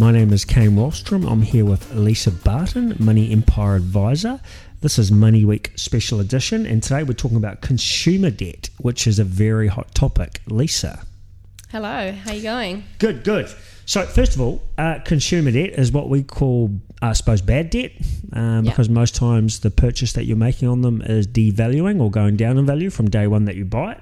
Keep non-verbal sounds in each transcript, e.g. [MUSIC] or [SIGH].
My name is Kane Wallstrom. I'm here with Lisa Barton, Money Empire Advisor. This is Money Week Special Edition, and today we're talking about consumer debt, which is a very hot topic. Lisa. Hello, how are you going? Good, good. So, first of all, uh, consumer debt is what we call, I suppose, bad debt, um, Yeah. because most times the purchase that you're making on them is devaluing or going down in value from day one that you buy it.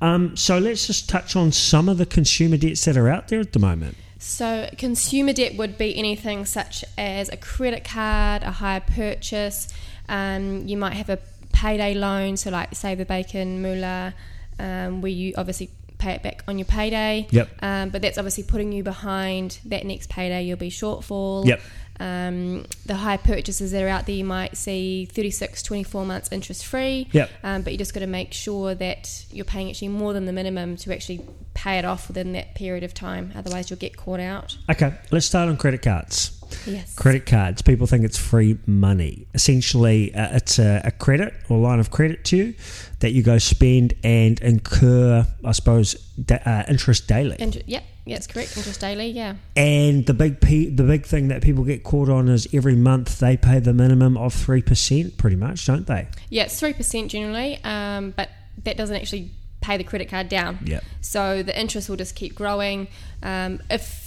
Um, so, let's just touch on some of the consumer debts that are out there at the moment. So, consumer debt would be anything such as a credit card, a hire purchase. Um, you might have a payday loan, so like Save the Bacon, Moolah, um, where you obviously pay it back on your payday. Yep. Um, but that's obviously putting you behind that next payday. You'll be shortfall. Yep. Um, the high purchases that are out there, you might see 36, 24 months interest free. Yep. Um, but you just got to make sure that you're paying actually more than the minimum to actually pay it off within that period of time. Otherwise, you'll get caught out. Okay, let's start on credit cards. Yes. Credit cards, people think it's free money. Essentially, uh, it's a, a credit or line of credit to you that you go spend and incur, I suppose, da- uh, interest daily. Inter- yep, yeah, that's correct. Interest daily, yeah. And the big pe- the big thing that people get caught on is every month they pay the minimum of three percent, pretty much, don't they? Yeah, it's 3% generally, um, but that doesn't actually pay the credit card down. Yep. So the interest will just keep growing. Um, if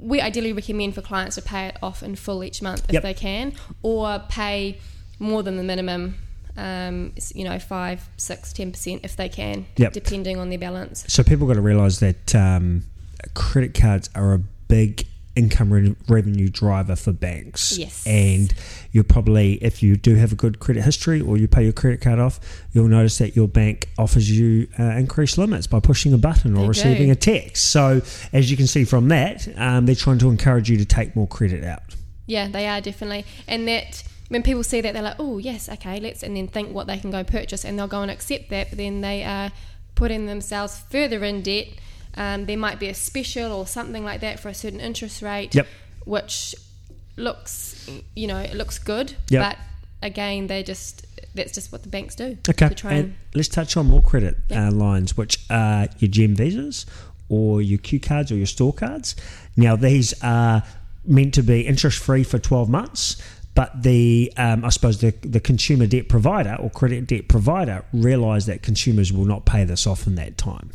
we ideally recommend for clients to pay it off in full each month if Yep. they can, or pay more than the minimum. Um, you know, five, six, ten percent if they can, Yep. depending on their balance. So people got to realise that um, credit cards are a big income re- revenue driver for banks. Yes. And you're probably, if you do have a good credit history or you pay your credit card off, you'll notice that your bank offers you uh, increased limits by pushing a button or They receiving do. a text. So as you can see from that, um, they're trying to encourage you to take more credit out. Yeah, they are definitely. And that when people see that, they're like, "Oh, yes, okay, let's," and then think what they can go purchase, and they'll go and accept that. But then they are putting themselves further in debt. Um, there might be a special or something like that for a certain interest rate, Yep. which looks, you know, it looks good. Yep. But again, they just that's just what the banks do. Okay, To try and and, let's touch on more credit Yeah. uh, lines, which are your gem visas or your Q cards or your store cards. Now, these are meant to be interest free for 12 months, but the um, I suppose the, the consumer debt provider or credit debt provider realise that consumers will not pay this off in that time.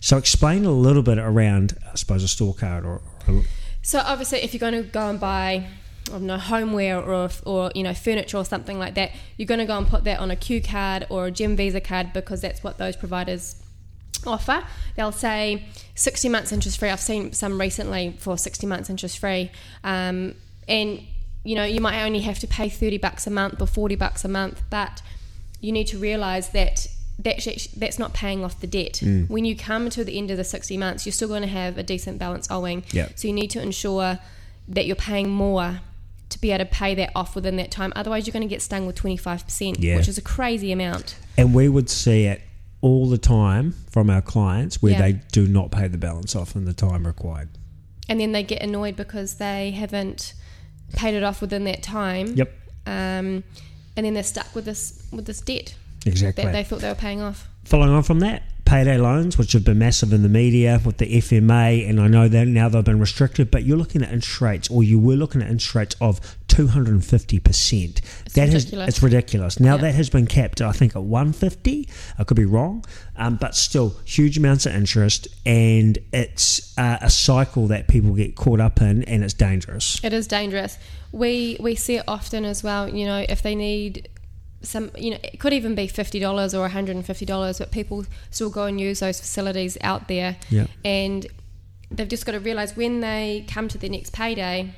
So, explain a little bit around, I suppose, a store card or, or So obviously, if you're going to go and buy, I don't know, homeware or or you know furniture or something like that, you're going to go and put that on a Q card or a Gem Visa card because that's what those providers offer. They'll say 60 months interest free. I've seen some recently for 60 months interest free, um, and you know you might only have to pay 30 bucks a month or 40 bucks a month, but you need to realize that that's, actu- that's not paying off the debt. When you come to the end of the 60 months, you're still going to have a decent balance owing. Yeah. So you need to ensure that you're paying more to be able to pay that off within that time. Otherwise, you're going to get stung with 25%, Yeah. which is a crazy amount. And we would see it all the time from our clients where Yeah. they do not pay the balance off in the time required. And then they get annoyed because they haven't paid it off within that time. Yep, Um, and then they're stuck with this with this debt exactly. that they thought they were paying off. Following on from that, payday loans, which have been massive in the media with the FMA, and I know that now they've been restricted, but you're looking at interest rates, or you were looking at interest rates of two hundred and fifty percent. That has ridiculous. it's ridiculous. Now Yeah. that has been capped, I think, at one fifty. I could be wrong, um, but still huge amounts of interest, and it's uh, a cycle that people get caught up in, and it's dangerous. It is dangerous. We we see it often as well. You know, if they need some, you know, it could even be fifty dollars or one hundred and fifty dollars, but people still go and use those facilities out there. Yeah. And they've just got to realize when they come to their next payday,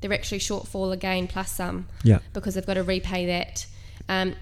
they're actually shortfall again plus some. Yeah. Because they've got to repay that. Um,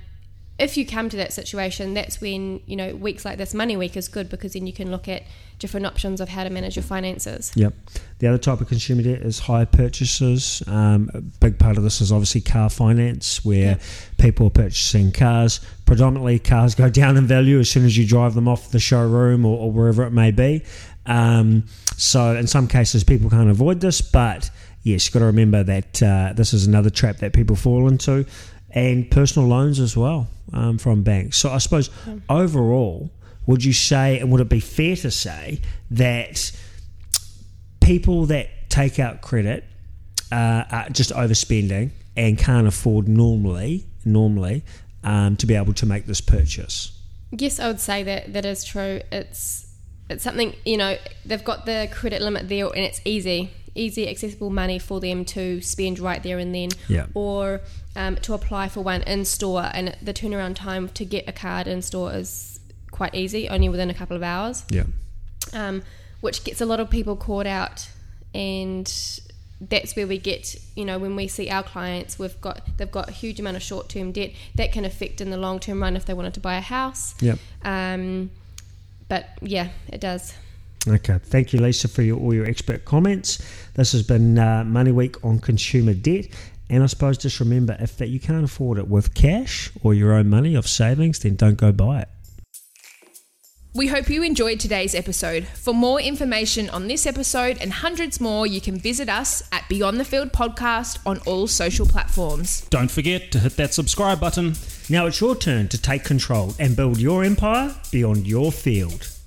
if you come to that situation, that's when you know weeks like this, Money Week is good because then you can look at different options of how to manage your finances. Yep. The other type of consumer debt is hire purchases. Um, a big part of this is obviously car finance, where people are purchasing cars. Predominantly, cars go [LAUGHS] down in value as soon as you drive them off the showroom or, or wherever it may be. Um, so, in some cases, people can't avoid this, but yes, you've got to remember that uh, this is another trap that people fall into, and personal loans as well um, from banks. So, I suppose overall, would you say, and would it be fair to say that people that take out credit uh, are just overspending and can't afford normally normally um, to be able to make this purchase. Yes, I would say that that is true. It's it's something you know they've got the credit limit there, and it's easy, easy accessible money for them to spend right there and then, Yeah. or um, to apply for one in store. And the turnaround time to get a card in store is quite easy, only within a couple of hours, Yeah. um, which gets a lot of people caught out, and that's where we get you know when we see our clients we've got they've got a huge amount of short-term debt that can affect in the long-term run if they wanted to buy a house Yep. um, but yeah, it does. Okay. Thank you, Lisa, for your, all your expert comments. This has been uh, Money Week on consumer debt. And I suppose just remember if that you can't afford it with cash or your own money of savings, then don't go buy it. We hope you enjoyed today's episode. For more information on this episode and hundreds more, you can visit us at Beyond the Field Podcast on all social platforms. Don't forget to hit that subscribe button. Now it's your turn to take control and build your empire beyond your field.